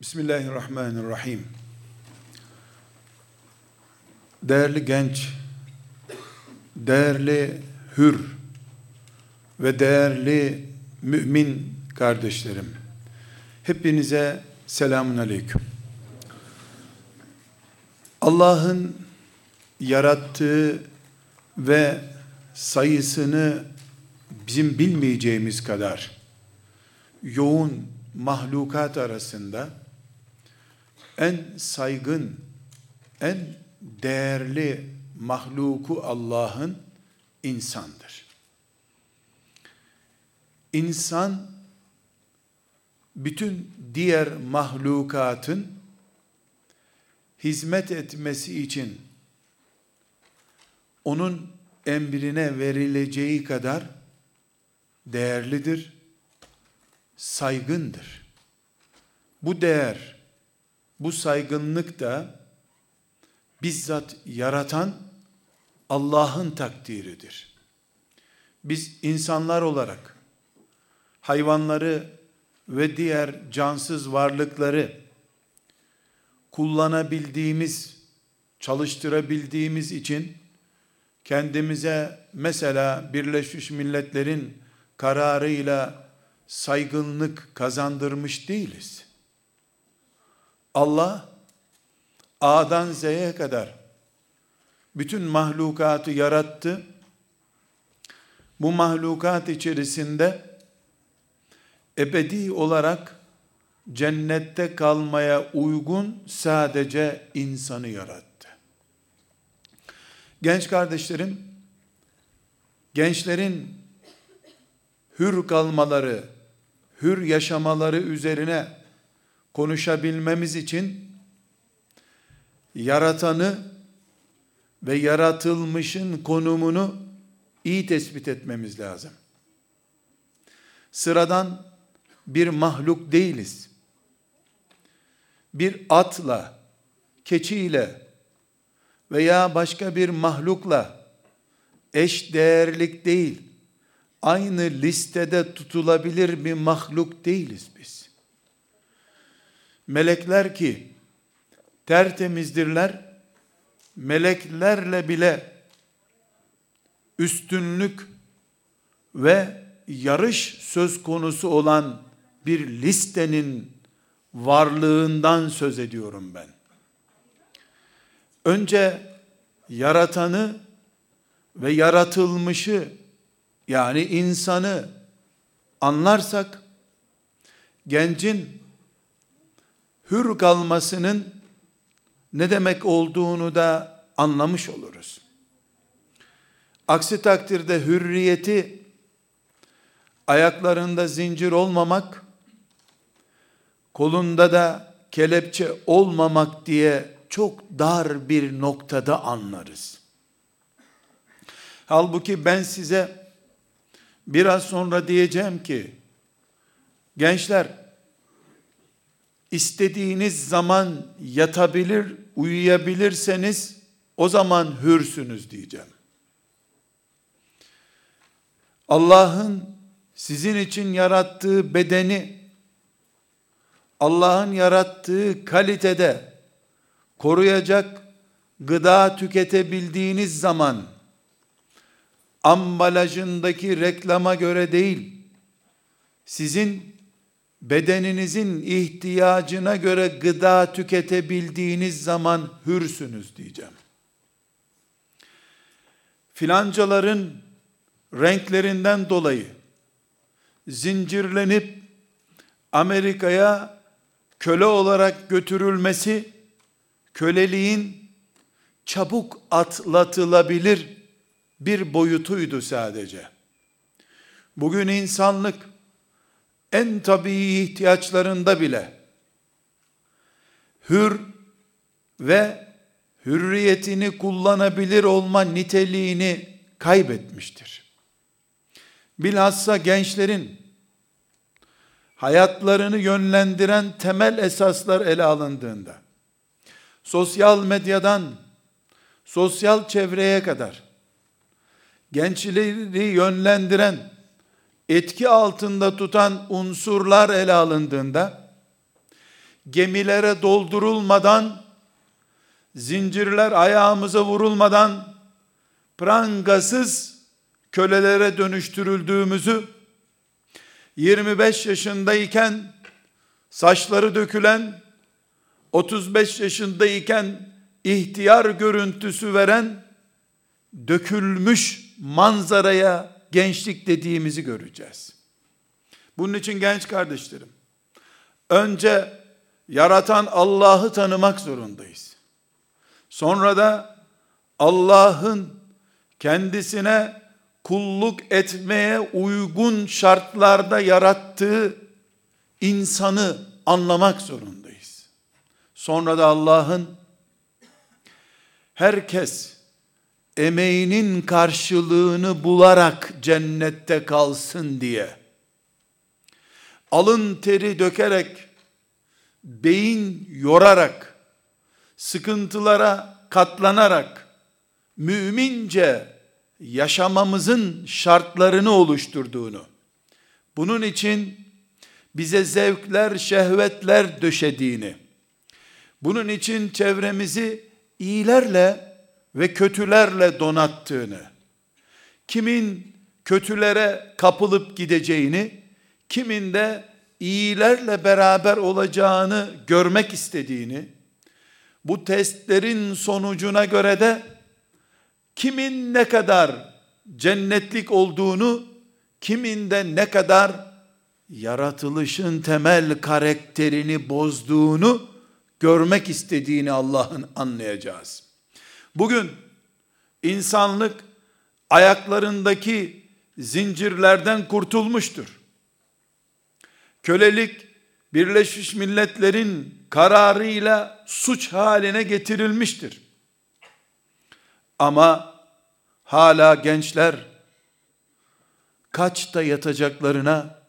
Bismillahirrahmanirrahim. Değerli genç, değerli hür ve değerli mümin kardeşlerim. Hepinize selamun aleyküm. Allah'ın yarattığı ve sayısını bizim bilmeyeceğimiz kadar yoğun mahlukat arasında en saygın, en değerli mahluku Allah'ın insandır. İnsan bütün diğer mahlukatın hizmet etmesi için onun emrine verileceği kadar değerlidir, saygındır. Bu değer, bu saygınlık da bizzat yaratan Allah'ın takdiridir. Biz insanlar olarak hayvanları ve diğer cansız varlıkları kullanabildiğimiz, çalıştırabildiğimiz için kendimize mesela Birleşmiş Milletler'in kararıyla saygınlık kazandırmış değiliz. Allah A'dan Z'ye kadar bütün mahlukatı yarattı. Bu mahlukat içerisinde ebedi olarak cennette kalmaya uygun sadece insanı yarattı. Genç kardeşlerim, gençlerin hür kalmaları, hür yaşamaları üzerine konuşabilmemiz için yaratanı ve yaratılmışın konumunu iyi tespit etmemiz lazım. Sıradan bir mahluk değiliz. Bir atla, keçiyle veya başka bir mahlukla eş değerlik değil, aynı listede tutulabilir bir mahluk değiliz biz. Melekler ki tertemizdirler, meleklerle bile üstünlük ve yarış söz konusu olan bir listenin varlığından söz ediyorum ben. Önce yaratanı ve yaratılmışı yani insanı anlarsak gencin hür kalmasının ne demek olduğunu da anlamış oluruz. Aksi takdirde hürriyeti ayaklarında zincir olmamak, kolunda da kelepçe olmamak diye çok dar bir noktada anlarız. Halbuki ben size biraz sonra diyeceğim ki, gençler, istediğiniz zaman yatabilir, uyuyabilirseniz, o zaman hürsünüz diyeceğim. Allah'ın sizin için yarattığı bedeni, Allah'ın yarattığı kalitede koruyacak gıda tüketebildiğiniz zaman, ambalajındaki reklama göre değil, sizin bedeninizin ihtiyacına göre gıda tüketebildiğiniz zaman hürsünüz diyeceğim. Filancaların renklerinden dolayı zincirlenip Amerika'ya köle olarak götürülmesi köleliğin çabuk atlatılabilir bir boyutuydu sadece. Bugün insanlık en tabii ihtiyaçlarında bile hür ve hürriyetini kullanabilir olma niteliğini kaybetmiştir. Bilhassa gençlerin hayatlarını yönlendiren temel esaslar ele alındığında, sosyal medyadan sosyal çevreye kadar gençleri yönlendiren, etki altında tutan unsurlar ele alındığında, gemilere doldurulmadan, zincirler ayağımıza vurulmadan, prangasız kölelere dönüştürüldüğümüzü, 25 yaşındayken saçları dökülen, 35 yaşındayken ihtiyar görüntüsü veren, dökülmüş manzaraya gençlik dediğimizi göreceğiz. Bunun için genç kardeşlerim, önce yaratan Allah'ı tanımak zorundayız. Sonra da Allah'ın kendisine kulluk etmeye uygun şartlarda yarattığı insanı anlamak zorundayız. Sonra da Allah'ın herkes emeğinin karşılığını bularak cennette kalsın diye. Alın teri dökerek beyin yorarak sıkıntılara katlanarak mümince yaşamamızın şartlarını oluşturduğunu bunun için bize zevkler, şehvetler döşediğini bunun için çevremizi iyilerle ve kötülerle donattığını, kimin kötülere kapılıp gideceğini, kimin de iyilerle beraber olacağını görmek istediğini, bu testlerin sonucuna göre de kimin ne kadar cennetlik olduğunu, kimin de ne kadar yaratılışın temel karakterini bozduğunu görmek istediğini Allah'ın anlayacağız. Bugün insanlık ayaklarındaki zincirlerden kurtulmuştur. Kölelik Birleşmiş Milletler'in kararıyla suç haline getirilmiştir. Ama hala gençler kaçta yatacaklarına,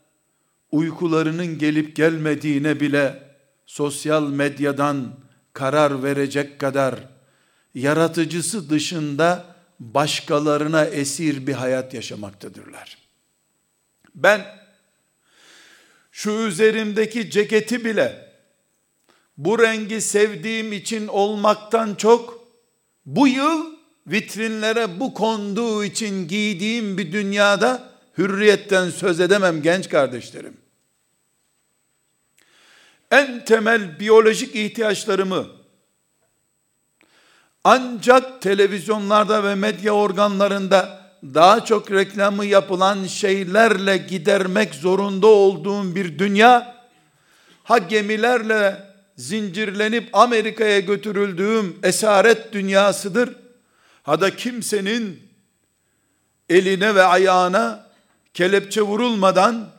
uykularının gelip gelmediğine bile sosyal medyadan karar verecek kadar yaratıcısı dışında başkalarına esir bir hayat yaşamaktadırlar. Ben şu üzerimdeki ceketi bile bu rengi sevdiğim için olmaktan çok bu yıl vitrinlere bu konduğu için giydiğim bir dünyada hürriyetten söz edemem genç kardeşlerim. En temel biyolojik ihtiyaçlarımı ancak televizyonlarda ve medya organlarında daha çok reklamı yapılan şeylerle gidermek zorunda olduğum bir dünya, ha gemilerle zincirlenip Amerika'ya götürüldüğüm esaret dünyasıdır, ha da kimsenin eline ve ayağına kelepçe vurulmadan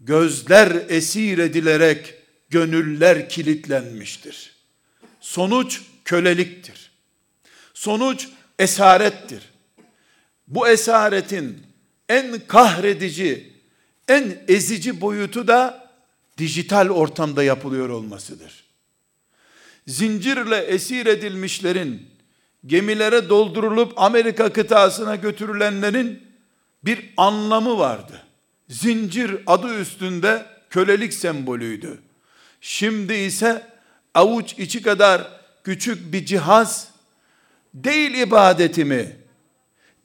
gözler esir edilerek gönüller kilitlenmiştir. Sonuç köleliktir. Sonuç esarettir. Bu esaretin en kahredici, en ezici boyutu da dijital ortamda yapılıyor olmasıdır. Zincirle esir edilmişlerin, gemilere doldurulup Amerika kıtasına götürülenlerin bir anlamı vardı. Zincir adı üstünde kölelik sembolüydü. Şimdi ise avuç içi kadar küçük bir cihaz değil ibadetimi,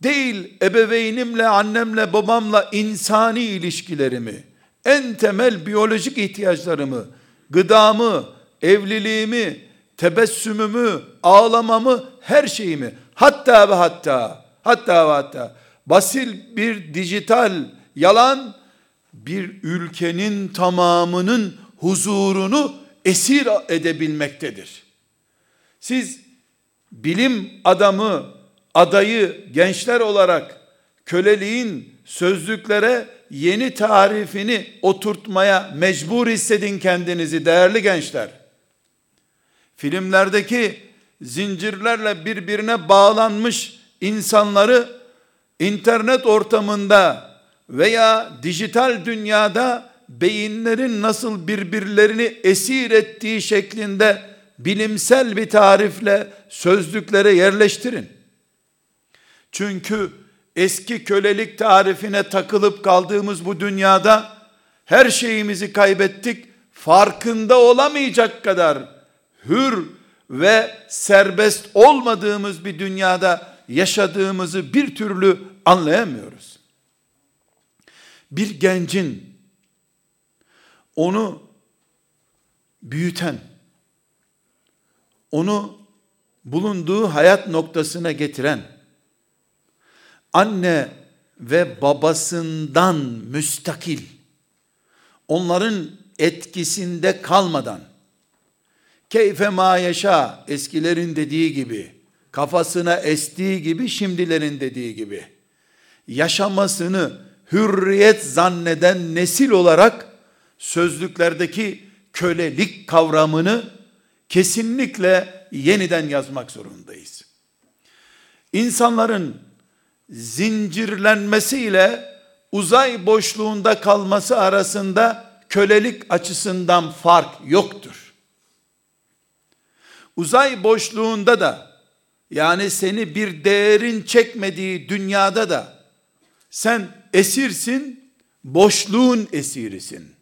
değil ebeveynimle, annemle, babamla insani ilişkilerimi, en temel biyolojik ihtiyaçlarımı, gıdamı, evliliğimi, tebessümümü, ağlamamı, her şeyimi, hatta ve hatta, hatta ve hatta, basil bir dijital yalan, bir ülkenin tamamının huzurunu esir edebilmektedir. Siz bilim adamı, adayı gençler olarak köleliğin sözlüklere yeni tarifini oturtmaya mecbur hissedin kendinizi değerli gençler. Filmlerdeki zincirlerle birbirine bağlanmış insanları internet ortamında veya dijital dünyada beyinlerin nasıl birbirlerini esir ettiği şeklinde bilimsel bir tarifle sözlüklere yerleştirin. Çünkü eski kölelik tarifine takılıp kaldığımız bu dünyada her şeyimizi kaybettik farkında olamayacak kadar hür ve serbest olmadığımız bir dünyada yaşadığımızı bir türlü anlayamıyoruz. Bir gencin onu büyüten, onu bulunduğu hayat noktasına getiren, anne ve babasından müstakil, onların etkisinde kalmadan, keyfe ma yaşa eskilerin dediği gibi, kafasına estiği gibi şimdilerin dediği gibi, yaşamasını hürriyet zanneden nesil olarak sözlüklerdeki kölelik kavramını kesinlikle yeniden yazmak zorundayız. İnsanların zincirlenmesiyle uzay boşluğunda kalması arasında kölelik açısından fark yoktur. Uzay boşluğunda da yani seni bir değerin çekmediği dünyada da sen esirsin, boşluğun esirisin.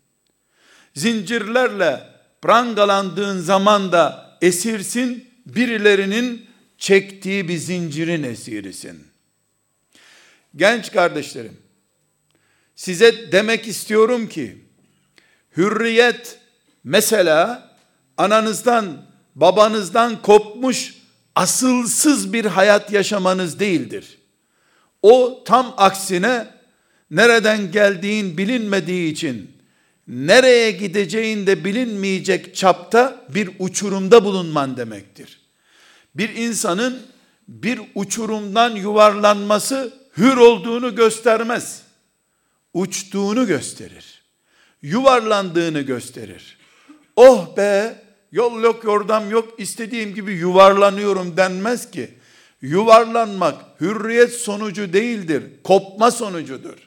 Zincirlerle prangalandığın zaman da esirsin, birilerinin çektiği bir zincirin esirisin. Genç kardeşlerim, size demek istiyorum ki, hürriyet mesela ananızdan, babanızdan kopmuş, asılsız bir hayat yaşamanız değildir. O tam aksine, nereden geldiğin bilinmediği için, nereye gideceğin de bilinmeyecek çapta bir uçurumda bulunman demektir. Bir insanın bir uçurumdan yuvarlanması hür olduğunu göstermez. Uçtuğunu gösterir. Yuvarlandığını gösterir. Oh be yol yok yordam yok istediğim gibi yuvarlanıyorum denmez ki. Yuvarlanmak hürriyet sonucu değildir. Kopma sonucudur.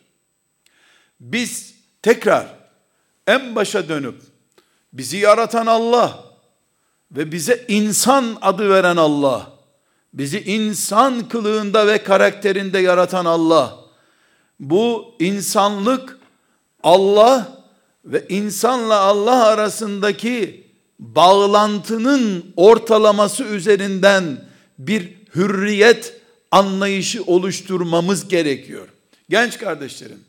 Biz tekrar en başa dönüp bizi yaratan Allah ve bize insan adı veren Allah, bizi insan kılığında ve karakterinde yaratan Allah, bu insanlık Allah ve insanla Allah arasındaki bağlantının ortalaması üzerinden bir hürriyet anlayışı oluşturmamız gerekiyor. Genç kardeşlerim,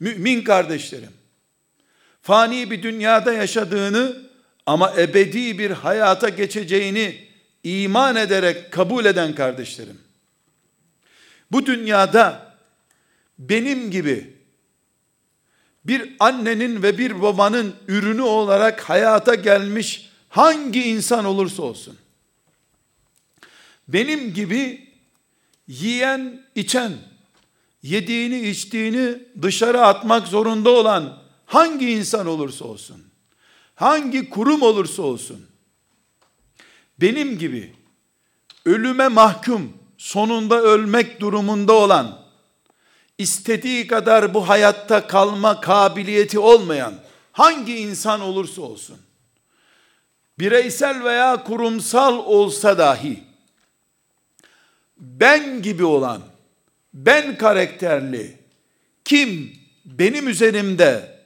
mümin kardeşlerim, fani bir dünyada yaşadığını ama ebedi bir hayata geçeceğini iman ederek kabul eden kardeşlerim. Bu dünyada benim gibi bir annenin ve bir babanın ürünü olarak hayata gelmiş hangi insan olursa olsun benim gibi yiyen, içen, yediğini, içtiğini dışarı atmak zorunda olan hangi insan olursa olsun, hangi kurum olursa olsun, benim gibi ölüme mahkum, sonunda ölmek durumunda olan, istediği kadar bu hayatta kalma kabiliyeti olmayan hangi insan olursa olsun, bireysel veya kurumsal olsa dahi, ben gibi olan, ben karakterli, kim benim üzerimde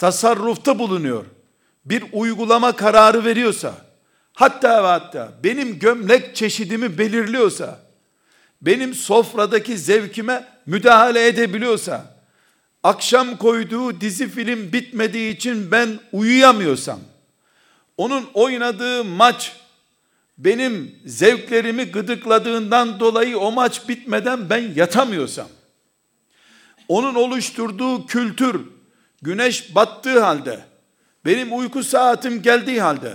tasarrufta bulunuyor, bir uygulama kararı veriyorsa, hatta ve hatta benim gömlek çeşidimi belirliyorsa, benim sofradaki zevkime müdahale edebiliyorsa, akşam koyduğu dizi film bitmediği için ben uyuyamıyorsam, onun oynadığı maç benim zevklerimi gıdıkladığından dolayı o maç bitmeden ben yatamıyorsam, onun oluşturduğu kültür, güneş battığı halde, benim uyku saatim geldiği halde,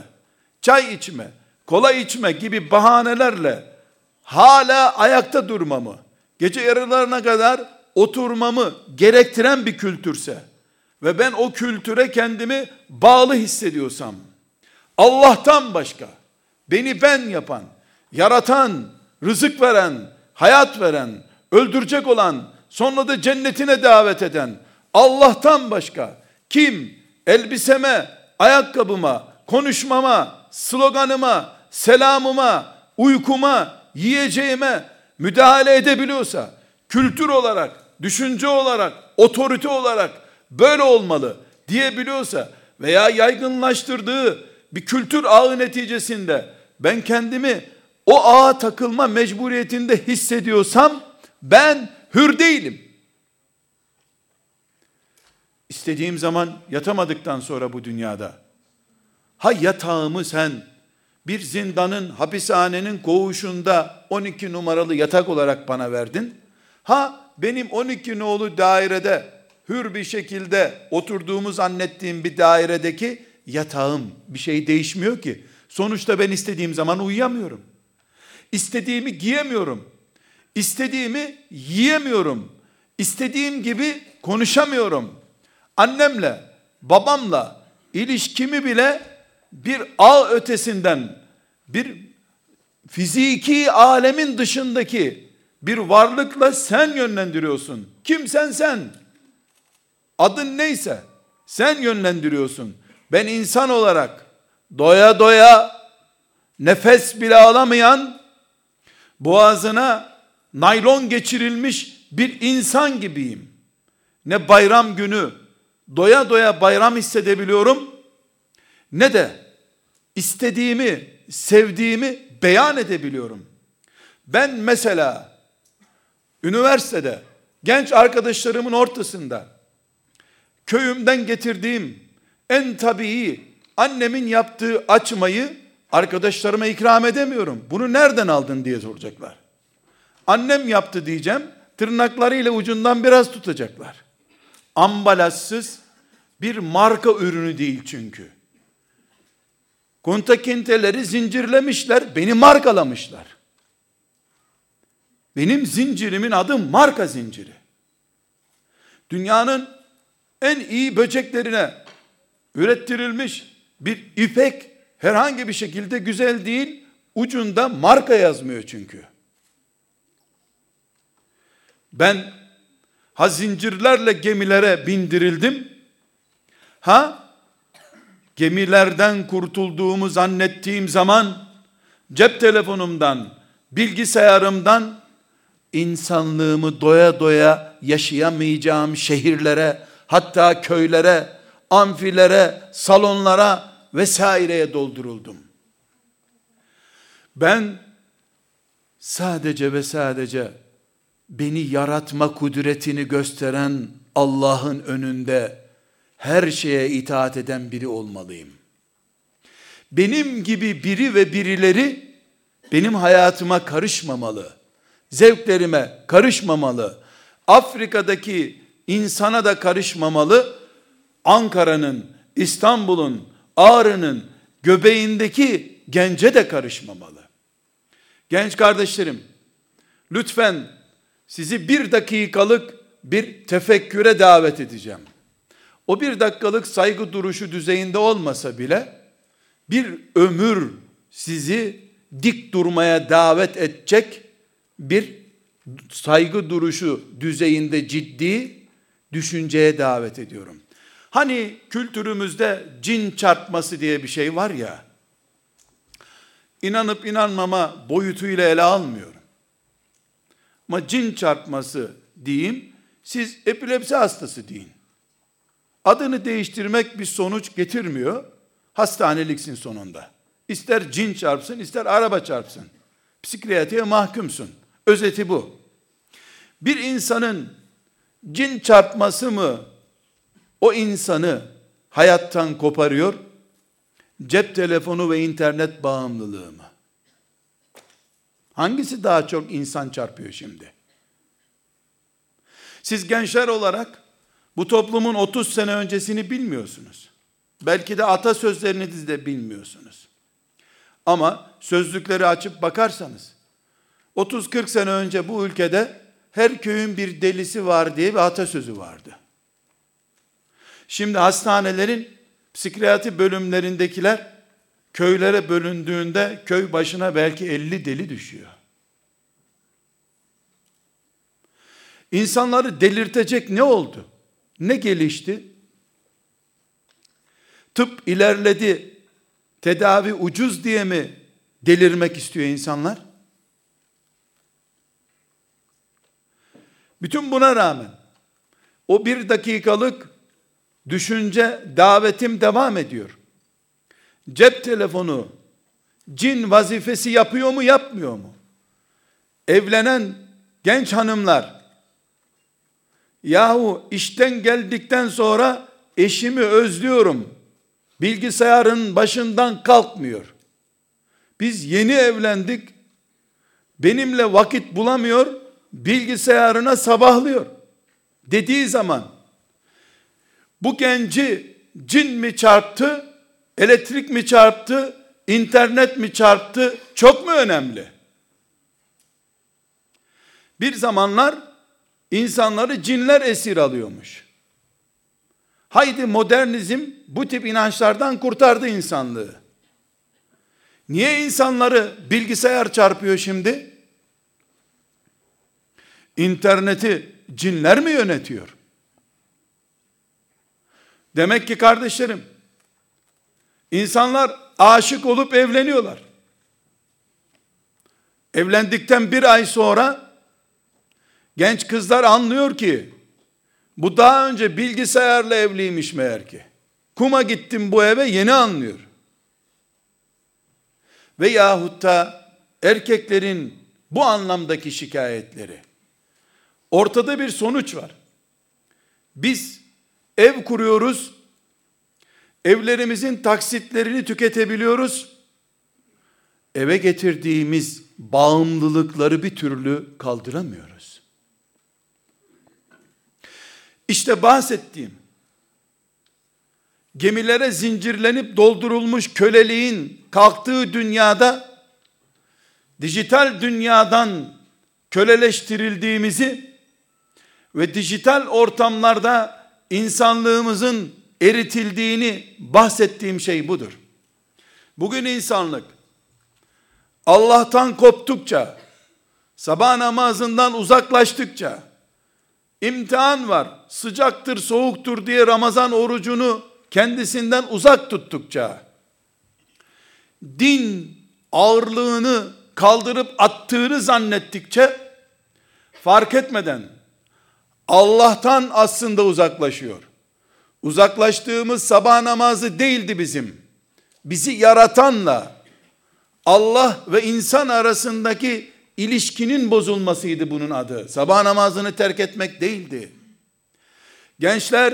çay içme, kola içme gibi bahanelerle hala ayakta durmamı, gece yarılarına kadar oturmamı gerektiren bir kültürse ve ben o kültüre kendimi bağlı hissediyorsam, Allah'tan başka, beni ben yapan, yaratan, rızık veren, hayat veren, öldürecek olan, sonra da cennetine davet eden Allah'tan başka kim elbiseme, ayakkabıma, konuşmama, sloganıma, selamıma, uykuma, yiyeceğime müdahale edebiliyorsa, kültür olarak, düşünce olarak, otorite olarak böyle olmalı diyebiliyorsa, veya yaygınlaştırdığı bir kültür ağı neticesinde ben kendimi o ağa takılma mecburiyetinde hissediyorsam ben hür değilim. İstediğim zaman yatamadıktan sonra bu dünyada ha yatağımı sen bir zindanın, hapishanenin koğuşunda 12 numaralı yatak olarak bana verdin. Ha benim 12 nolu dairede hür bir şekilde oturduğumu zannettiğim bir dairedeki yatağım bir şey değişmiyor ki. Sonuçta ben istediğim zaman uyuyamıyorum. İstediğimi giyemiyorum. İstediğimi yiyemiyorum. İstediğim gibi konuşamıyorum. Annemle, babamla ilişkimi bile bir ağ ötesinden, bir fiziki alemin dışındaki bir varlıkla sen yönlendiriyorsun. Kimsen sen. Adın neyse sen yönlendiriyorsun. Ben insan olarak doya doya nefes bile alamayan boğazına naylon geçirilmiş bir insan gibiyim. Ne bayram günü doya doya bayram hissedebiliyorum ne de istediğimi, sevdiğimi beyan edebiliyorum. Ben mesela üniversitede genç arkadaşlarımın ortasında köyümden getirdiğim en tabii annemin yaptığı açmayı arkadaşlarıma ikram edemiyorum. Bunu nereden aldın diye soracaklar. Annem yaptı diyeceğim. Tırnaklarıyla ucundan biraz tutacaklar. Ambalajsız bir marka ürünü değil çünkü. Kontakinteleri zincirlemişler, beni markalamışlar. Benim zincirimin adı marka zinciri. Dünyanın en iyi böceklerine ürettirilmiş bir ipek herhangi bir şekilde güzel değil, ucunda marka yazmıyor çünkü. Ben ha zincirlerle gemilere bindirildim, ha gemilerden kurtulduğumu zannettiğim zaman cep telefonumdan, bilgisayarımdan insanlığımı doya doya yaşayamayacağım şehirlere, hatta köylere, amfilere, salonlara vesaireye dolduruldum. Ben sadece ve sadece beni yaratma kudretini gösteren Allah'ın önünde her şeye itaat eden biri olmalıyım. Benim gibi biri ve birileri benim hayatıma karışmamalı. Zevklerime karışmamalı. Afrika'daki insana da karışmamalı. Ankara'nın, İstanbul'un, Ağrı'nın göbeğindeki gence de karışmamalı. Genç kardeşlerim, lütfen sizi bir dakikalık bir tefekküre davet edeceğim. O bir dakikalık saygı duruşu düzeyinde olmasa bile bir ömür sizi dik durmaya davet edecek bir saygı duruşu düzeyinde ciddi düşünceye davet ediyorum. Hani kültürümüzde cin çarpması diye bir şey var ya, inanıp inanmama boyutuyla ele almıyorum. Ama cin çarpması diyeyim, siz epilepsi hastası deyin. Adını değiştirmek bir sonuç getirmiyor. Hastaneliksin sonunda. İster cin çarpsın, ister araba çarpsın. Psikiyatriye mahkumsun. Özeti bu. Bir insanın cin çarpması mı o insanı hayattan koparıyor? Cep telefonu ve internet bağımlılığı mı? Hangisi daha çok insan çarpıyor şimdi? Siz gençler olarak bu toplumun 30 sene öncesini bilmiyorsunuz. Belki de atasözlerini de bilmiyorsunuz. Ama sözlükleri açıp bakarsanız 30-40 sene önce bu ülkede her köyün bir delisi var diye bir atasözü vardı. Şimdi hastanelerin psikiyatri bölümlerindekiler köylere bölündüğünde köy başına belki 50 deli düşüyor. İnsanları delirtecek ne oldu? Ne gelişti? Tıp ilerledi, tedavi ucuz diye mi delirmek istiyor insanlar? Bütün buna rağmen o bir dakikalık düşünce, davetim devam ediyor. Cep telefonu cin vazifesi yapıyor mu, yapmıyor mu? Evlenen genç hanımlar yahu işten geldikten sonra eşimi özlüyorum. Bilgisayarın başından kalkmıyor. Biz yeni evlendik. Benimle vakit bulamıyor. Bilgisayarına sabahlıyor. Dediği zaman bu genci cin mi çarptı, elektrik mi çarptı, internet mi çarptı çok mu önemli? Bir zamanlar insanları cinler esir alıyormuş. Haydi modernizm bu tip inançlardan kurtardı insanlığı. Niye insanları bilgisayar çarpıyor şimdi? İnterneti cinler mi yönetiyor? Demek ki kardeşlerim, insanlar aşık olup evleniyorlar. Evlendikten bir ay sonra genç kızlar anlıyor ki bu daha önce bilgisayarla evliymiş meğer ki. Kuma gittim bu eve yeni anlıyor. Ve yahut da erkeklerin bu anlamdaki şikayetleri. Ortada bir sonuç var. Biz ev kuruyoruz. Evlerimizin taksitlerini tüketebiliyoruz. Eve getirdiğimiz bağımlılıkları bir türlü kaldıramıyoruz. İşte bahsettiğim gemilere zincirlenip doldurulmuş köleliğin kalktığı dünyada dijital dünyadan köleleştirildiğimizi ve dijital ortamlarda insanlığımızın eritildiğini bahsettiğim şey budur. Bugün insanlık Allah'tan koptukça, sabah namazından uzaklaştıkça, imtihan var, sıcaktır, soğuktur diye Ramazan orucunu kendisinden uzak tuttukça, din ağırlığını kaldırıp attığını zannettikçe, fark etmeden, Allah'tan aslında uzaklaşıyor. Uzaklaştığımız sabah namazı değildi bizim. Bizi yaratanla Allah ve insan arasındaki ilişkinin bozulmasıydı bunun adı. Sabah namazını terk etmek değildi. Gençler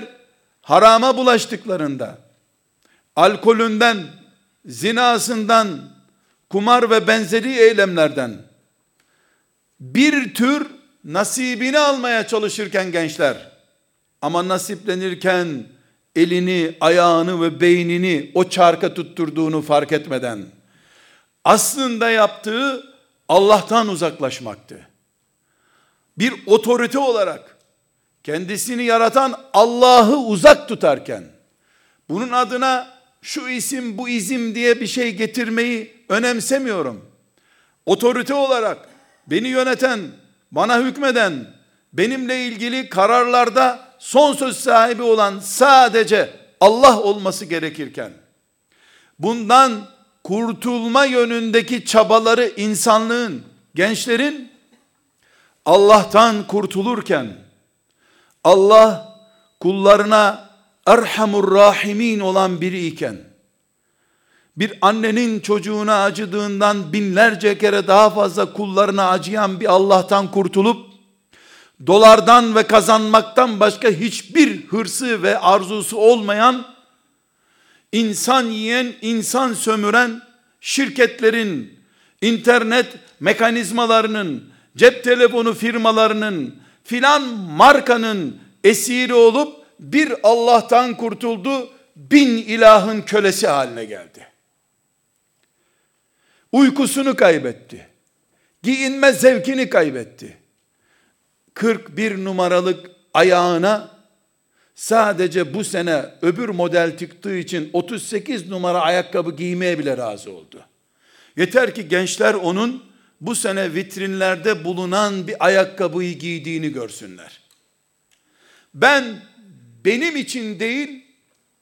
harama bulaştıklarında alkolünden, zinasından, kumar ve benzeri eylemlerden bir tür nasibini almaya çalışırken gençler ama nasiplenirken elini, ayağını ve beynini o çarka tutturduğunu fark etmeden aslında yaptığı Allah'tan uzaklaşmaktı. Bir otorite olarak kendisini yaratan Allah'ı uzak tutarken bunun adına şu isim bu izim diye bir şey getirmeyi önemsemiyorum. Otorite olarak beni yöneten, bana hükmeden, benimle ilgili kararlarda son söz sahibi olan sadece Allah olması gerekirken bundan kurtulma yönündeki çabaları insanlığın, gençlerin Allah'tan kurtulurken Allah kullarına Erhamur Rahimin olan biri iken bir annenin çocuğuna acıdığından binlerce kere daha fazla kullarına acıyan bir Allah'tan kurtulup dolardan ve kazanmaktan başka hiçbir hırsı ve arzusu olmayan insan yiyen, insan sömüren şirketlerin, internet mekanizmalarının, cep telefonu firmalarının, filan markanın esiri olup bir Allah'tan kurtuldu, bin ilahın kölesi haline geldi. Uykusunu kaybetti. Giyinme zevkini kaybetti. 41 numaralık ayağına sadece bu sene öbür model çıktığı için 38 numara ayakkabı giymeye bile razı oldu. Yeter ki gençler onun bu sene vitrinlerde bulunan bir ayakkabıyı giydiğini görsünler. Ben benim için değil,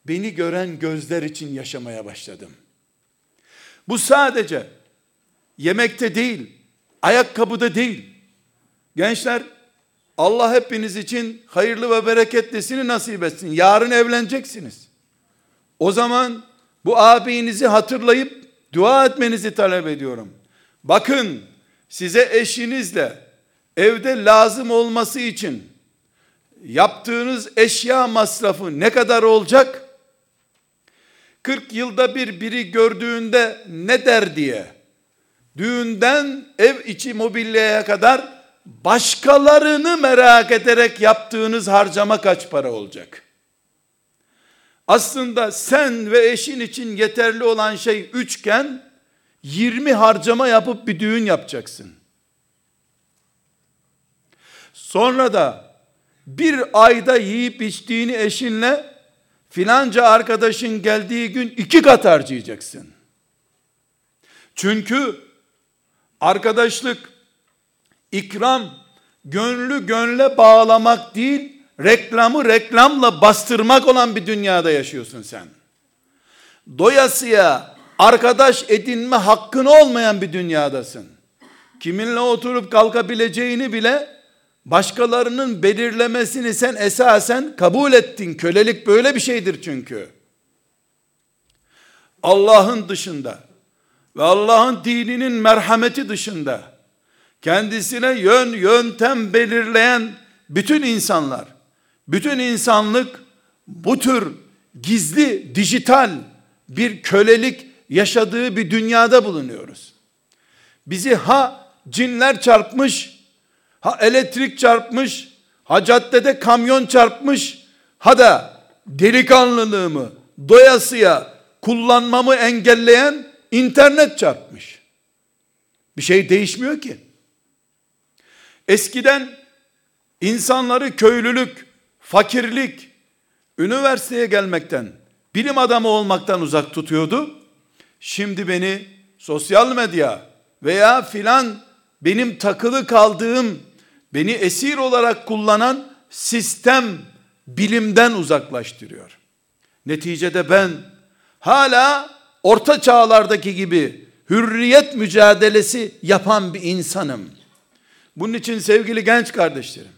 beni gören gözler için yaşamaya başladım. Bu sadece yemekte değil, ayakkabıda değil. Gençler Allah hepiniz için hayırlı ve bereketlisini nasip etsin. Yarın evleneceksiniz. O zaman bu abinizi hatırlayıp dua etmenizi talep ediyorum. Bakın size eşinizle evde lazım olması için yaptığınız eşya masrafı ne kadar olacak? 40 yılda bir biri gördüğünde ne der diye düğünden ev içi mobilyaya kadar başkalarını merak ederek yaptığınız harcama kaç para olacak? Aslında sen ve eşin için yeterli olan şey üçken 20 harcama yapıp bir düğün yapacaksın. Sonra da bir ayda yiyip içtiğini eşinle filanca arkadaşın geldiği gün iki kat harcayacaksın. Çünkü arkadaşlık, ikram, gönlü gönle bağlamak değil, reklamı reklamla bastırmak olan bir dünyada yaşıyorsun sen. Doyasıya arkadaş edinme hakkın olmayan bir dünyadasın. Kiminle oturup kalkabileceğini bile başkalarının belirlemesini sen esasen kabul ettin. Kölelik böyle bir şeydir çünkü. Allah'ın dışında ve Allah'ın dininin merhameti dışında kendisine yön yöntem belirleyen bütün insanlar, bütün insanlık bu tür gizli dijital bir kölelik yaşadığı bir dünyada bulunuyoruz. Bizi ha cinler çarpmış, ha elektrik çarpmış, ha caddede kamyon çarpmış, ha da delikanlılığımı doyasıya kullanmamı engelleyen internet çarpmış. Bir şey değişmiyor ki. Eskiden insanları köylülük, fakirlik, üniversiteye gelmekten, bilim adamı olmaktan uzak tutuyordu. Şimdi beni sosyal medya veya filan benim takılı kaldığım, beni esir olarak kullanan sistem bilimden uzaklaştırıyor. Neticede ben hala orta çağlardaki gibi hürriyet mücadelesi yapan bir insanım. Bunun için sevgili genç kardeşlerim,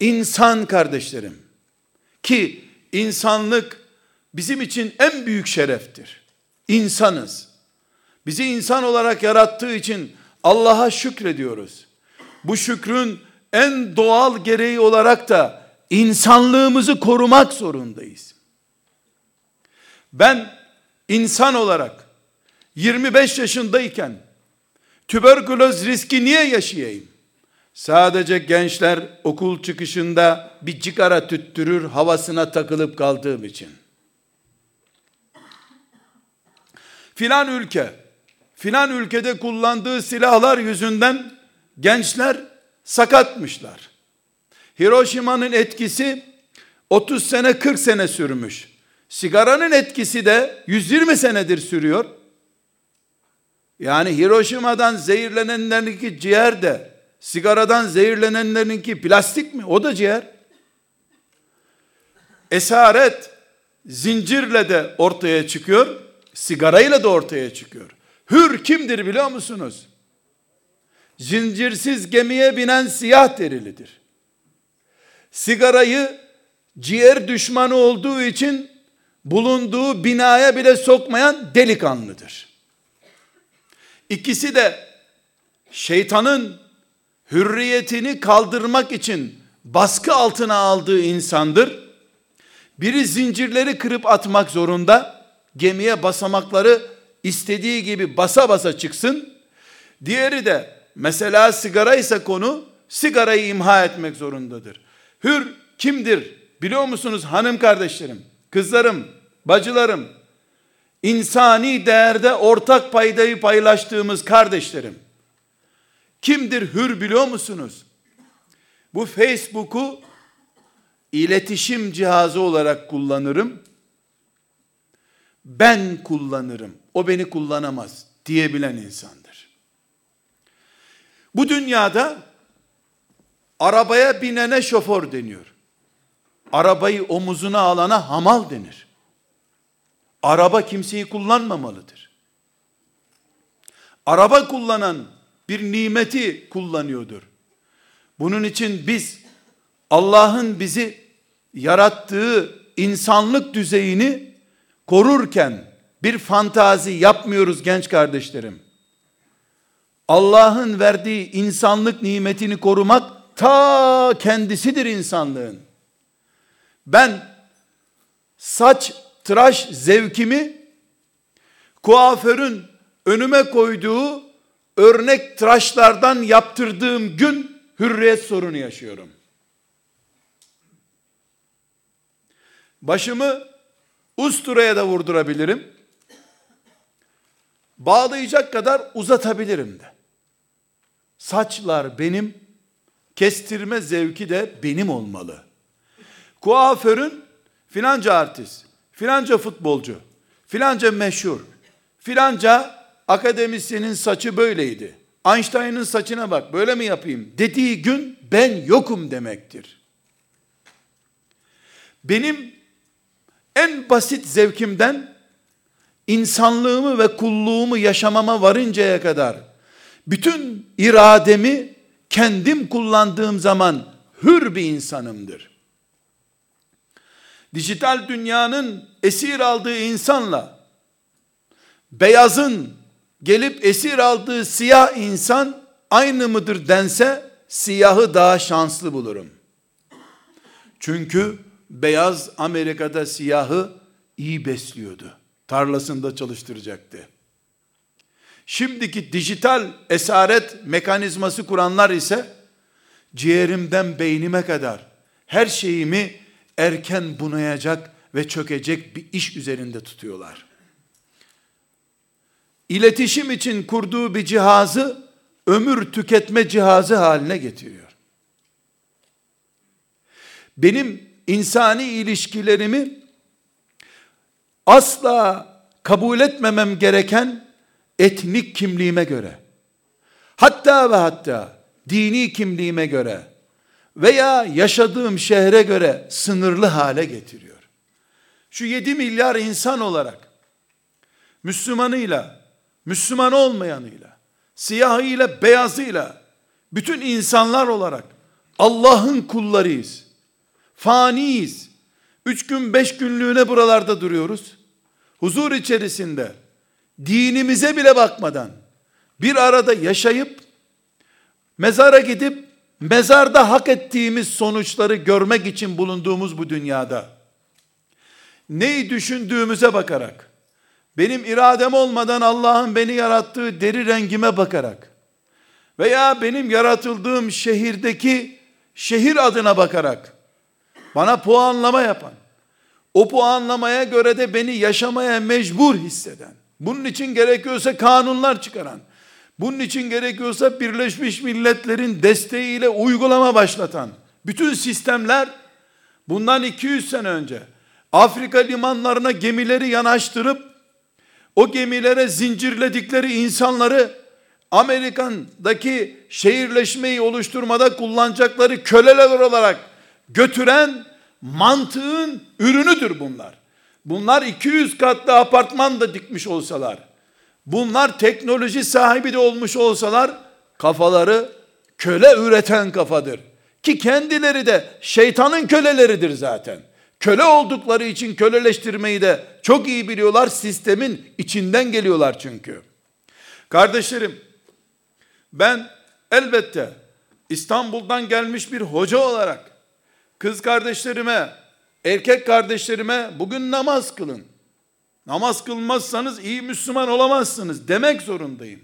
insan kardeşlerim ki insanlık bizim için en büyük şereftir. İnsanız. Bizi insan olarak yarattığı için Allah'a şükrediyoruz. Bu şükrün en doğal gereği olarak da insanlığımızı korumak zorundayız. Ben insan olarak 25 yaşındayken tüberküloz riski niye yaşayayım? Sadece gençler okul çıkışında bir cigara tüttürür havasına takılıp kaldığım için. Filan ülke, filan ülkede kullandığı silahlar yüzünden gençler sakatmışlar. Hiroşima'nın etkisi 30 sene 40 sene sürmüş. Sigaranın etkisi de 120 senedir sürüyor. Yani Hiroşima'dan zehirlenenlerinki ciğer de sigaradan zehirlenenlerinki plastik mi? O da ciğer. Esaret zincirle de ortaya çıkıyor, sigarayla da ortaya çıkıyor. Hür kimdir biliyor musunuz? Zincirsiz gemiye binen siyah derilidir. Sigarayı ciğer düşmanı olduğu için bulunduğu binaya bile sokmayan delikanlıdır. İkisi de şeytanın hürriyetini kaldırmak için baskı altına aldığı insandır. Biri zincirleri kırıp atmak zorunda, gemiye basamakları istediği gibi basa basa çıksın. Diğeri de mesela sigara ise konu, sigarayı imha etmek zorundadır. Hür kimdir biliyor musunuz hanım kardeşlerim? Kızlarım, bacılarım, insani değerde ortak paydayı paylaştığımız kardeşlerim. Kimdir hür biliyor musunuz? Bu Facebook'u iletişim cihazı olarak kullanırım. Ben kullanırım. O beni kullanamaz diyebilen insandır. Bu dünyada arabaya binene şoför deniyor arabayı omuzuna alana hamal denir. Araba kimseyi kullanmamalıdır. Araba kullanan bir nimeti kullanıyordur. Bunun için biz Allah'ın bizi yarattığı insanlık düzeyini korurken bir fantazi yapmıyoruz genç kardeşlerim. Allah'ın verdiği insanlık nimetini korumak ta kendisidir insanlığın. Ben saç tıraş zevkimi kuaförün önüme koyduğu örnek tıraşlardan yaptırdığım gün hürriyet sorunu yaşıyorum. Başımı usturaya da vurdurabilirim. Bağlayacak kadar uzatabilirim de. Saçlar benim, kestirme zevki de benim olmalı. Kuaförün filanca artist, filanca futbolcu, filanca meşhur, filanca akademisyenin saçı böyleydi. Einstein'ın saçına bak böyle mi yapayım dediği gün ben yokum demektir. Benim en basit zevkimden insanlığımı ve kulluğumu yaşamama varıncaya kadar bütün irademi kendim kullandığım zaman hür bir insanımdır. Dijital dünyanın esir aldığı insanla beyazın gelip esir aldığı siyah insan aynı mıdır dense siyahı daha şanslı bulurum. Çünkü beyaz Amerika'da siyahı iyi besliyordu. Tarlasında çalıştıracaktı. Şimdiki dijital esaret mekanizması kuranlar ise ciğerimden beynime kadar her şeyimi erken bunayacak ve çökecek bir iş üzerinde tutuyorlar. İletişim için kurduğu bir cihazı ömür tüketme cihazı haline getiriyor. Benim insani ilişkilerimi asla kabul etmemem gereken etnik kimliğime göre hatta ve hatta dini kimliğime göre veya yaşadığım şehre göre sınırlı hale getiriyor. Şu 7 milyar insan olarak Müslümanıyla, Müslüman olmayanıyla, siyahıyla, beyazıyla bütün insanlar olarak Allah'ın kullarıyız. Faniyiz. Üç gün beş günlüğüne buralarda duruyoruz. Huzur içerisinde dinimize bile bakmadan bir arada yaşayıp mezara gidip mezarda hak ettiğimiz sonuçları görmek için bulunduğumuz bu dünyada neyi düşündüğümüze bakarak benim iradem olmadan Allah'ın beni yarattığı deri rengime bakarak veya benim yaratıldığım şehirdeki şehir adına bakarak bana puanlama yapan, o puanlamaya göre de beni yaşamaya mecbur hisseden, bunun için gerekiyorsa kanunlar çıkaran, bunun için gerekiyorsa Birleşmiş Milletler'in desteğiyle uygulama başlatan, bütün sistemler bundan 200 sene önce Afrika limanlarına gemileri yanaştırıp o gemilere zincirledikleri insanları Amerikan'daki şehirleşmeyi oluşturmada kullanacakları köleler olarak götüren mantığın ürünüdür bunlar. Bunlar 200 katlı apartman da dikmiş olsalar, bunlar teknoloji sahibi de olmuş olsalar, kafaları köle üreten kafadır. Ki kendileri de şeytanın köleleridir zaten. Köle oldukları için köleleştirmeyi de çok iyi biliyorlar. Sistemin içinden geliyorlar çünkü. Kardeşlerim, ben elbette İstanbul'dan gelmiş bir hoca olarak kız kardeşlerime, erkek kardeşlerime bugün namaz kılın. Namaz kılmazsanız iyi Müslüman olamazsınız demek zorundayım.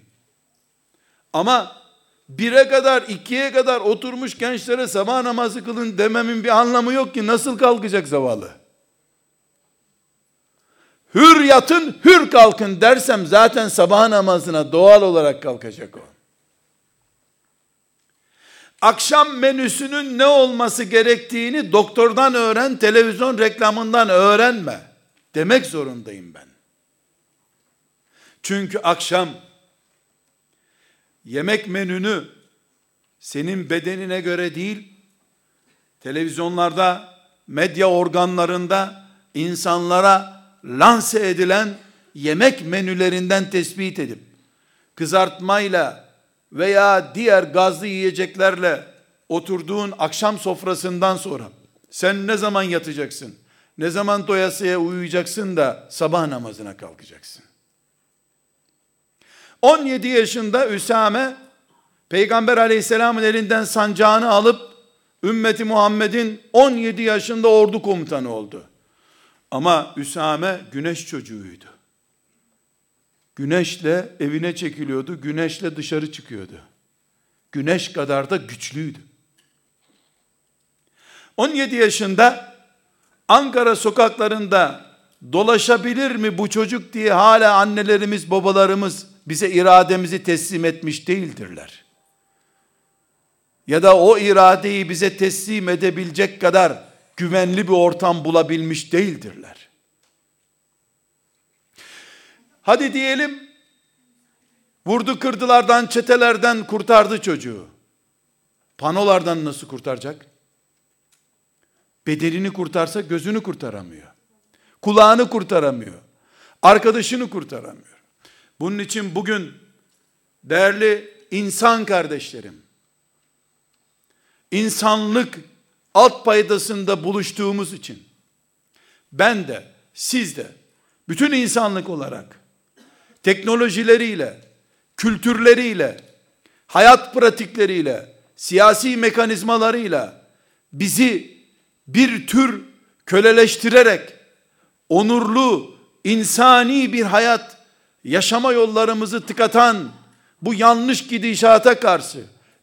Ama bire kadar, ikiye kadar oturmuş gençlere sabah namazı kılın dememin bir anlamı yok ki. Nasıl kalkacak zavallı? Hür yatın, hür kalkın dersem zaten sabah namazına doğal olarak kalkacak o akşam menüsünün ne olması gerektiğini doktordan öğren, televizyon reklamından öğrenme. Demek zorundayım ben. Çünkü akşam yemek menünü senin bedenine göre değil, televizyonlarda, medya organlarında insanlara lanse edilen yemek menülerinden tespit edip kızartmayla veya diğer gazlı yiyeceklerle oturduğun akşam sofrasından sonra sen ne zaman yatacaksın? Ne zaman doyasıya uyuyacaksın da sabah namazına kalkacaksın? 17 yaşında Üsame Peygamber aleyhisselamın elinden sancağını alıp ümmeti Muhammed'in 17 yaşında ordu komutanı oldu. Ama Üsame güneş çocuğuydu. Güneşle evine çekiliyordu, güneşle dışarı çıkıyordu. Güneş kadar da güçlüydü. 17 yaşında Ankara sokaklarında dolaşabilir mi bu çocuk diye hala annelerimiz, babalarımız bize irademizi teslim etmiş değildirler. Ya da o iradeyi bize teslim edebilecek kadar güvenli bir ortam bulabilmiş değildirler. Hadi diyelim vurdu kırdılardan, çetelerden kurtardı çocuğu. Panolardan nasıl kurtaracak? Bedenini kurtarsa gözünü kurtaramıyor. Kulağını kurtaramıyor. Arkadaşını kurtaramıyor. Bunun için bugün değerli insan kardeşlerim, insanlık alt paydasında buluştuğumuz için ben de siz de bütün insanlık olarak teknolojileriyle, kültürleriyle, hayat pratikleriyle, siyasi mekanizmalarıyla bizi bir tür köleleştirerek onurlu, insani bir hayat yaşama yollarımızı tıkatan bu yanlış gidişata karşı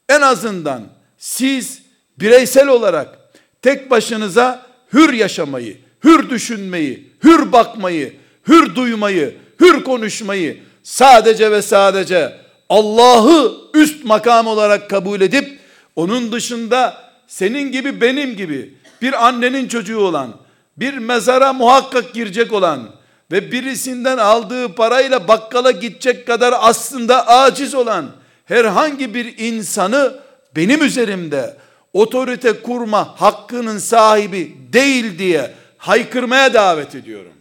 en azından siz bireysel olarak tek başınıza hür yaşamayı, hür düşünmeyi, hür bakmayı, hür duymayı, hür konuşmayı sadece ve sadece Allah'ı üst makam olarak kabul edip onun dışında senin gibi benim gibi bir annenin çocuğu olan, bir mezara muhakkak girecek olan ve birisinden aldığı parayla bakkala gidecek kadar aslında aciz olan herhangi bir insanı benim üzerimde otorite kurma hakkının sahibi değil diye haykırmaya davet ediyorum.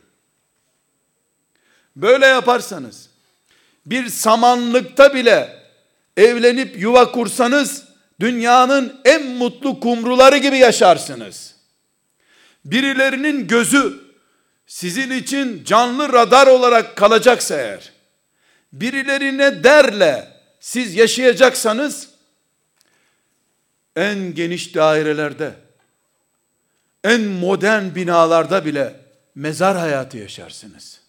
Böyle yaparsanız bir samanlıkta bile evlenip yuva kursanız dünyanın en mutlu kumruları gibi yaşarsınız. Birilerinin gözü sizin için canlı radar olarak kalacaksa eğer, birilerine derle siz yaşayacaksanız, en geniş dairelerde, en modern binalarda bile mezar hayatı yaşarsınız.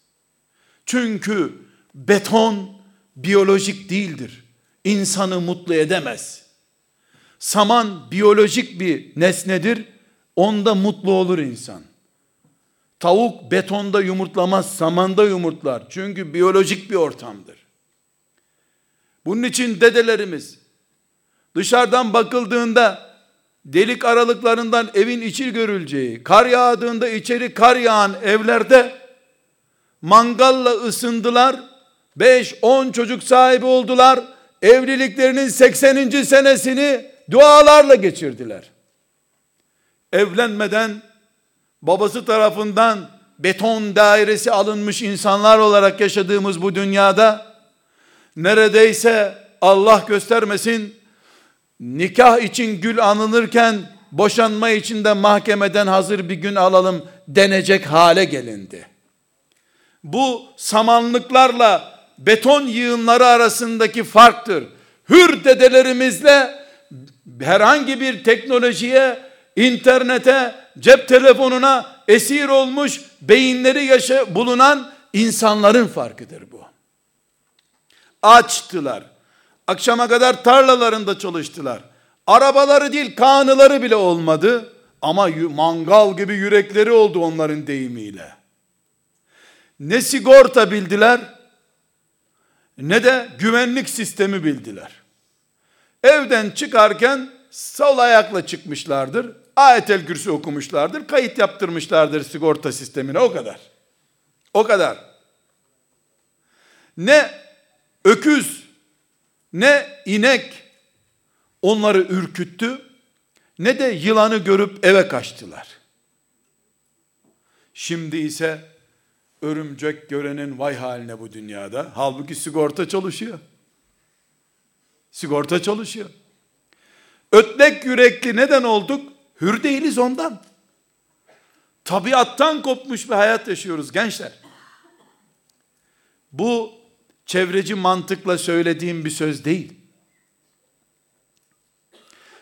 Çünkü beton biyolojik değildir. İnsanı mutlu edemez. Saman biyolojik bir nesnedir. Onda mutlu olur insan. Tavuk betonda yumurtlamaz, samanda yumurtlar. Çünkü biyolojik bir ortamdır. Bunun için dedelerimiz dışarıdan bakıldığında delik aralıklarından evin içi görüleceği, kar yağdığında içeri kar yağan evlerde mangalla ısındılar. 5-10 çocuk sahibi oldular. Evliliklerinin 80. senesini dualarla geçirdiler. Evlenmeden babası tarafından beton dairesi alınmış insanlar olarak yaşadığımız bu dünyada neredeyse Allah göstermesin nikah için gül anılırken boşanma için de mahkemeden hazır bir gün alalım denecek hale gelindi. Bu samanlıklarla beton yığınları arasındaki farktır. Hür dedelerimizle herhangi bir teknolojiye, internete, cep telefonuna esir olmuş beyinleri yaşa bulunan insanların farkıdır bu. Açtılar. Akşama kadar tarlalarında çalıştılar. Arabaları değil kanıları bile olmadı. Ama mangal gibi yürekleri oldu onların deyimiyle. Ne sigorta bildiler ne de güvenlik sistemi bildiler. Evden çıkarken sol ayakla çıkmışlardır. Ayetel Kürsi okumuşlardır. Kayıt yaptırmışlardır sigorta sistemine o kadar. O kadar. Ne öküz ne inek onları ürküttü ne de yılanı görüp eve kaçtılar. Şimdi ise örümcek görenin vay haline bu dünyada. Halbuki sigorta çalışıyor. Sigorta çalışıyor. Ötlek yürekli neden olduk? Hür değiliz ondan. Tabiattan kopmuş bir hayat yaşıyoruz gençler. Bu çevreci mantıkla söylediğim bir söz değil.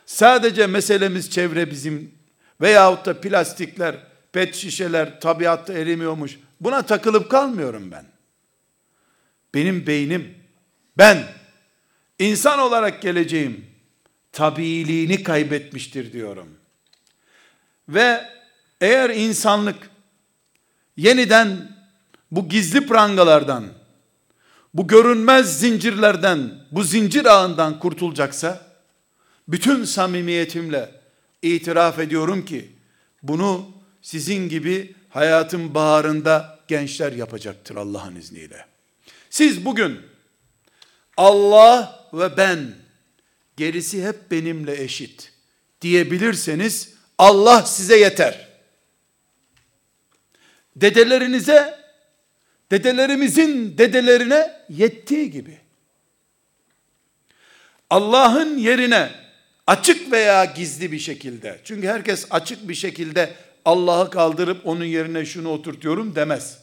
Sadece meselemiz çevre bizim veyahut da plastikler, pet şişeler tabiatta erimiyormuş. Buna takılıp kalmıyorum ben. Benim beynim, ben insan olarak geleceğim tabiiliğini kaybetmiştir diyorum. Ve eğer insanlık yeniden bu gizli prangalardan, bu görünmez zincirlerden, bu zincir ağından kurtulacaksa, bütün samimiyetimle itiraf ediyorum ki, bunu sizin gibi hayatın baharında gençler yapacaktır Allah'ın izniyle. Siz bugün Allah ve ben gerisi hep benimle eşit diyebilirseniz Allah size yeter. Dedelerinize dedelerimizin dedelerine yettiği gibi Allah'ın yerine açık veya gizli bir şekilde çünkü herkes açık bir şekilde Allah'ı kaldırıp onun yerine şunu oturtuyorum demez.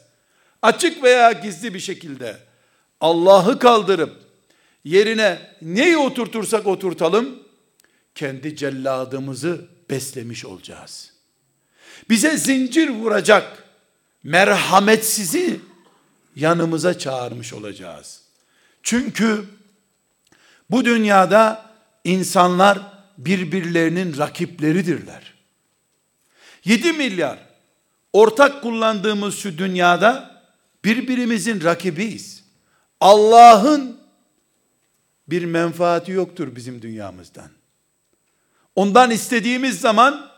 Açık veya gizli bir şekilde Allah'ı kaldırıp yerine neyi oturtursak oturtalım kendi celladımızı beslemiş olacağız. Bize zincir vuracak merhametsizi yanımıza çağırmış olacağız. Çünkü bu dünyada insanlar birbirlerinin rakipleridirler. 7 milyar ortak kullandığımız şu dünyada birbirimizin rakibiyiz. Allah'ın bir menfaati yoktur bizim dünyamızdan. Ondan istediğimiz zaman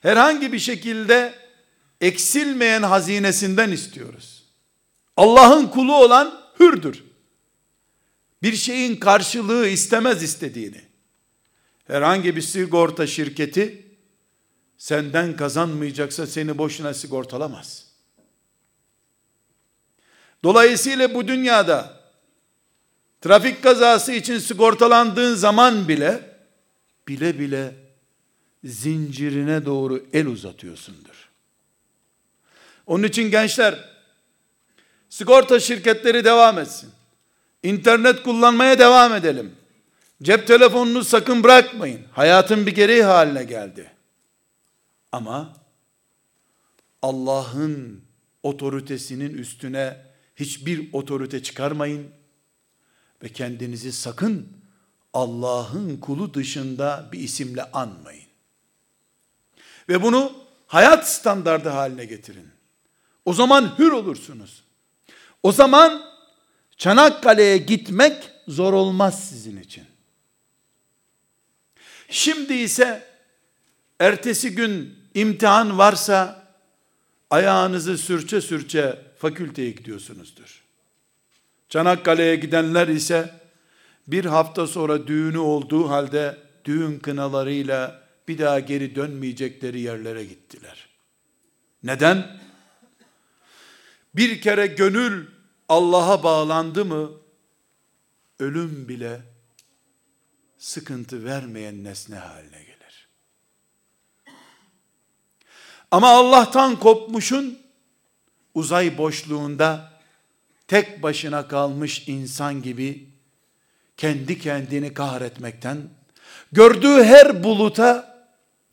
herhangi bir şekilde eksilmeyen hazinesinden istiyoruz. Allah'ın kulu olan hürdür. Bir şeyin karşılığı istemez istediğini. Herhangi bir sigorta şirketi senden kazanmayacaksa seni boşuna sigortalamaz. Dolayısıyla bu dünyada trafik kazası için sigortalandığın zaman bile bile bile zincirine doğru el uzatıyorsundur. Onun için gençler sigorta şirketleri devam etsin. İnternet kullanmaya devam edelim. Cep telefonunu sakın bırakmayın. Hayatın bir gereği haline geldi. Ama Allah'ın otoritesinin üstüne hiçbir otorite çıkarmayın ve kendinizi sakın Allah'ın kulu dışında bir isimle anmayın. Ve bunu hayat standardı haline getirin. O zaman hür olursunuz. O zaman Çanakkale'ye gitmek zor olmaz sizin için. Şimdi ise ertesi gün imtihan varsa ayağınızı sürçe sürçe fakülteye gidiyorsunuzdur. Çanakkale'ye gidenler ise bir hafta sonra düğünü olduğu halde düğün kınalarıyla bir daha geri dönmeyecekleri yerlere gittiler. Neden? Bir kere gönül Allah'a bağlandı mı ölüm bile sıkıntı vermeyen nesne haline gelir. Ama Allah'tan kopmuşun uzay boşluğunda tek başına kalmış insan gibi kendi kendini kahretmekten, gördüğü her buluta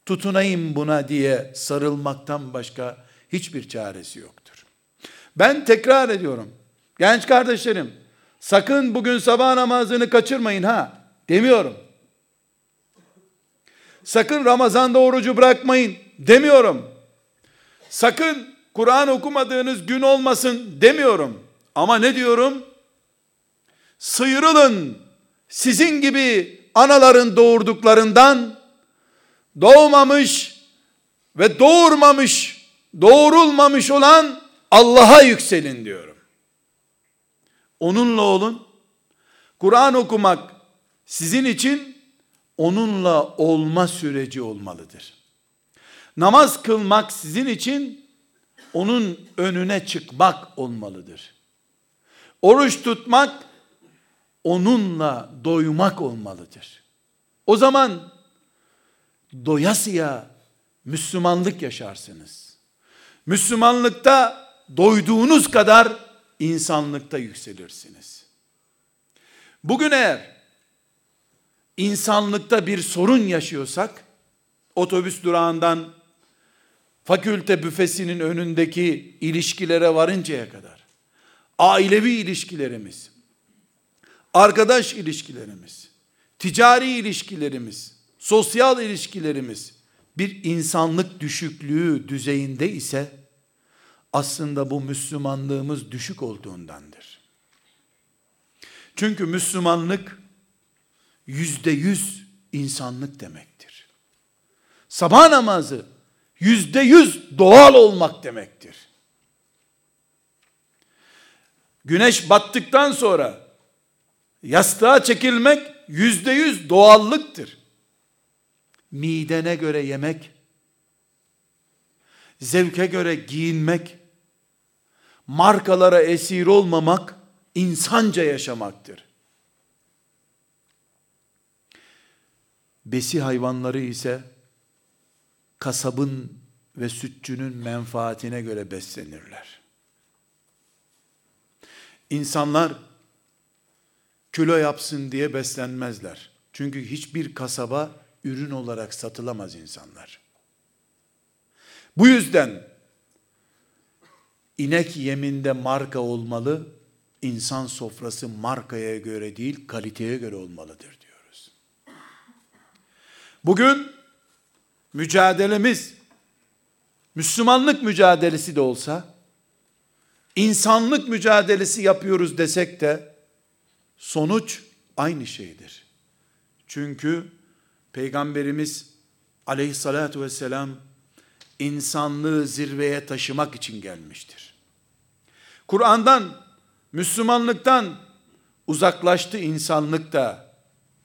tutunayım buna diye sarılmaktan başka hiçbir çaresi yoktur. Ben tekrar ediyorum. Genç kardeşlerim, sakın bugün sabah namazını kaçırmayın ha demiyorum. Sakın Ramazan'da orucu bırakmayın demiyorum. Sakın Kur'an okumadığınız gün olmasın demiyorum. Ama ne diyorum? Sıyrılın sizin gibi anaların doğurduklarından doğmamış ve doğurmamış, doğurulmamış olan Allah'a yükselin diyorum. Onunla olun. Kur'an okumak sizin için onunla olma süreci olmalıdır. Namaz kılmak sizin için onun önüne çıkmak olmalıdır. Oruç tutmak onunla doymak olmalıdır. O zaman doyasıya Müslümanlık yaşarsınız. Müslümanlıkta doyduğunuz kadar insanlıkta yükselirsiniz. Bugün eğer insanlıkta bir sorun yaşıyorsak, otobüs durağından fakülte büfesinin önündeki ilişkilere varıncaya kadar, ailevi ilişkilerimiz, arkadaş ilişkilerimiz, ticari ilişkilerimiz, sosyal ilişkilerimiz bir insanlık düşüklüğü düzeyinde ise aslında bu Müslümanlığımız düşük olduğundandır. Çünkü Müslümanlık yüzde yüz insanlık demektir. Sabah namazı yüzde yüz doğal olmak demektir. Güneş battıktan sonra yastığa çekilmek yüzde yüz doğallıktır. Midene göre yemek, zevke göre giyinmek, markalara esir olmamak, insanca yaşamaktır. Besi hayvanları ise kasabın ve sütçünün menfaatine göre beslenirler. İnsanlar kilo yapsın diye beslenmezler. Çünkü hiçbir kasaba ürün olarak satılamaz insanlar. Bu yüzden inek yeminde marka olmalı, insan sofrası markaya göre değil, kaliteye göre olmalıdır diyoruz. Bugün mücadelemiz Müslümanlık mücadelesi de olsa insanlık mücadelesi yapıyoruz desek de sonuç aynı şeydir. Çünkü Peygamberimiz aleyhissalatu vesselam insanlığı zirveye taşımak için gelmiştir. Kur'an'dan, Müslümanlıktan uzaklaştı insanlık da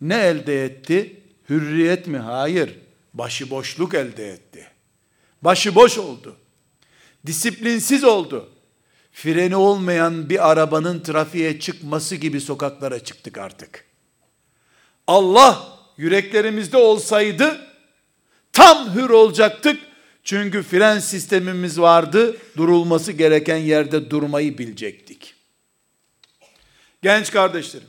ne elde etti? Hürriyet mi? Hayır. Başıboşluk elde etti. Başıboş oldu. Disiplinsiz oldu. Freni olmayan bir arabanın trafiğe çıkması gibi sokaklara çıktık artık. Allah yüreklerimizde olsaydı tam hür olacaktık. Çünkü fren sistemimiz vardı. Durulması gereken yerde durmayı bilecektik. Genç kardeşlerim,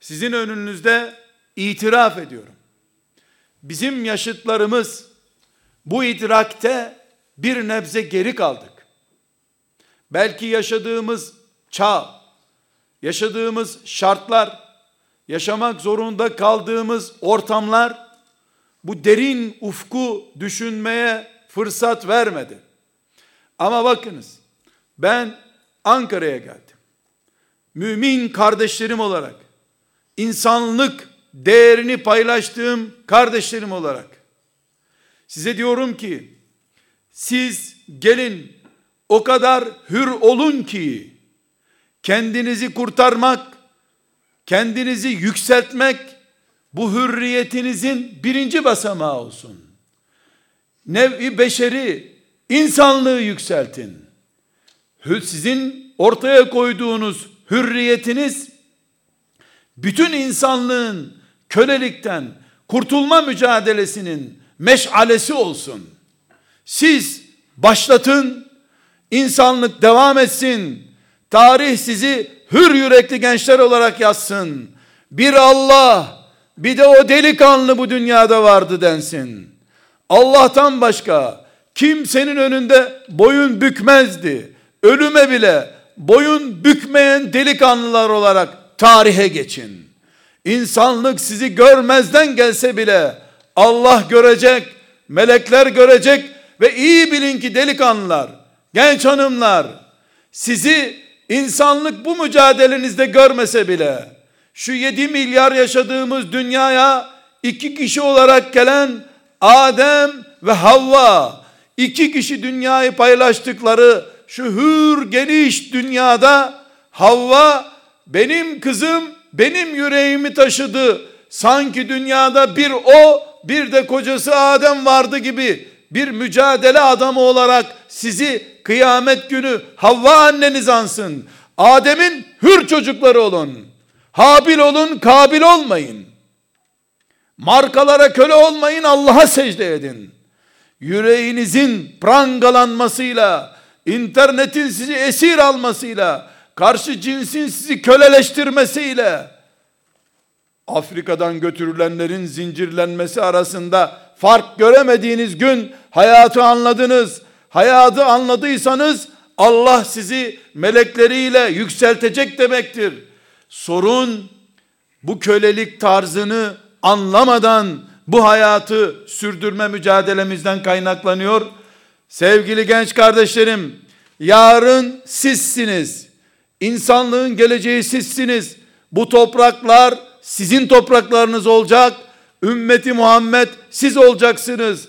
sizin önünüzde itiraf ediyorum. Bizim yaşıtlarımız bu idrakte bir nebze geri kaldık. Belki yaşadığımız çağ, yaşadığımız şartlar, yaşamak zorunda kaldığımız ortamlar bu derin ufku düşünmeye fırsat vermedi. Ama bakınız ben Ankara'ya geldim. Mümin kardeşlerim olarak insanlık değerini paylaştığım kardeşlerim olarak size diyorum ki siz gelin o kadar hür olun ki kendinizi kurtarmak, kendinizi yükseltmek bu hürriyetinizin birinci basamağı olsun. Nevi beşeri, insanlığı yükseltin. Sizin ortaya koyduğunuz hürriyetiniz bütün insanlığın kölelikten kurtulma mücadelesinin meşalesi olsun. Siz başlatın, insanlık devam etsin. Tarih sizi hür yürekli gençler olarak yazsın. Bir Allah, bir de o delikanlı bu dünyada vardı densin. Allah'tan başka kimsenin önünde boyun bükmezdi. Ölüme bile boyun bükmeyen delikanlılar olarak tarihe geçin. İnsanlık sizi görmezden gelse bile Allah görecek, melekler görecek ve iyi bilin ki delikanlılar, genç hanımlar sizi insanlık bu mücadelenizde görmese bile şu 7 milyar yaşadığımız dünyaya iki kişi olarak gelen Adem ve Havva iki kişi dünyayı paylaştıkları şu hür geniş dünyada Havva benim kızım benim yüreğimi taşıdı. Sanki dünyada bir o bir de kocası Adem vardı gibi bir mücadele adamı olarak sizi kıyamet günü Havva anneniz ansın. Adem'in hür çocukları olun. Habil olun, kabil olmayın. Markalara köle olmayın, Allah'a secde edin. Yüreğinizin prangalanmasıyla, internetin sizi esir almasıyla, karşı cinsin sizi köleleştirmesiyle, Afrika'dan götürülenlerin zincirlenmesi arasında fark göremediğiniz gün hayatı anladınız. Hayatı anladıysanız Allah sizi melekleriyle yükseltecek demektir. Sorun bu kölelik tarzını anlamadan bu hayatı sürdürme mücadelemizden kaynaklanıyor. Sevgili genç kardeşlerim, yarın sizsiniz. İnsanlığın geleceği sizsiniz. Bu topraklar sizin topraklarınız olacak. Ümmeti Muhammed siz olacaksınız.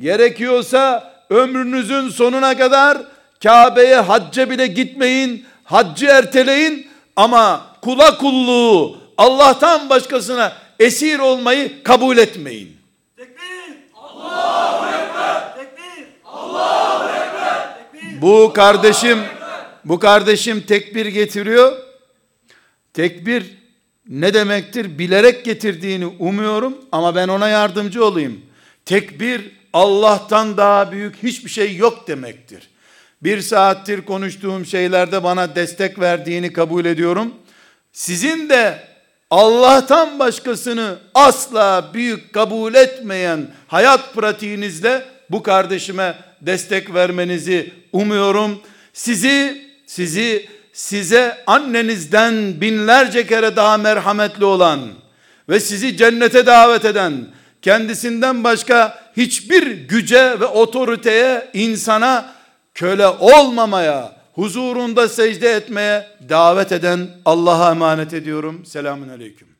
Gerekiyorsa ömrünüzün sonuna kadar Kabe'ye hacca bile gitmeyin. Haccı erteleyin ama kula kulluğu Allah'tan başkasına esir olmayı kabul etmeyin. Tekbir! Allahu Ekber! Tekbir! Allahu Ekber! Tekbir! Bu kardeşim bu kardeşim tekbir getiriyor. Tekbir ne demektir? Bilerek getirdiğini umuyorum ama ben ona yardımcı olayım. Tekbir Allah'tan daha büyük hiçbir şey yok demektir. Bir saattir konuştuğum şeylerde bana destek verdiğini kabul ediyorum. Sizin de Allah'tan başkasını asla büyük kabul etmeyen hayat pratiğinizle bu kardeşime destek vermenizi umuyorum. Sizi sizi size annenizden binlerce kere daha merhametli olan ve sizi cennete davet eden kendisinden başka hiçbir güce ve otoriteye insana köle olmamaya huzurunda secde etmeye davet eden Allah'a emanet ediyorum. Selamun aleyküm.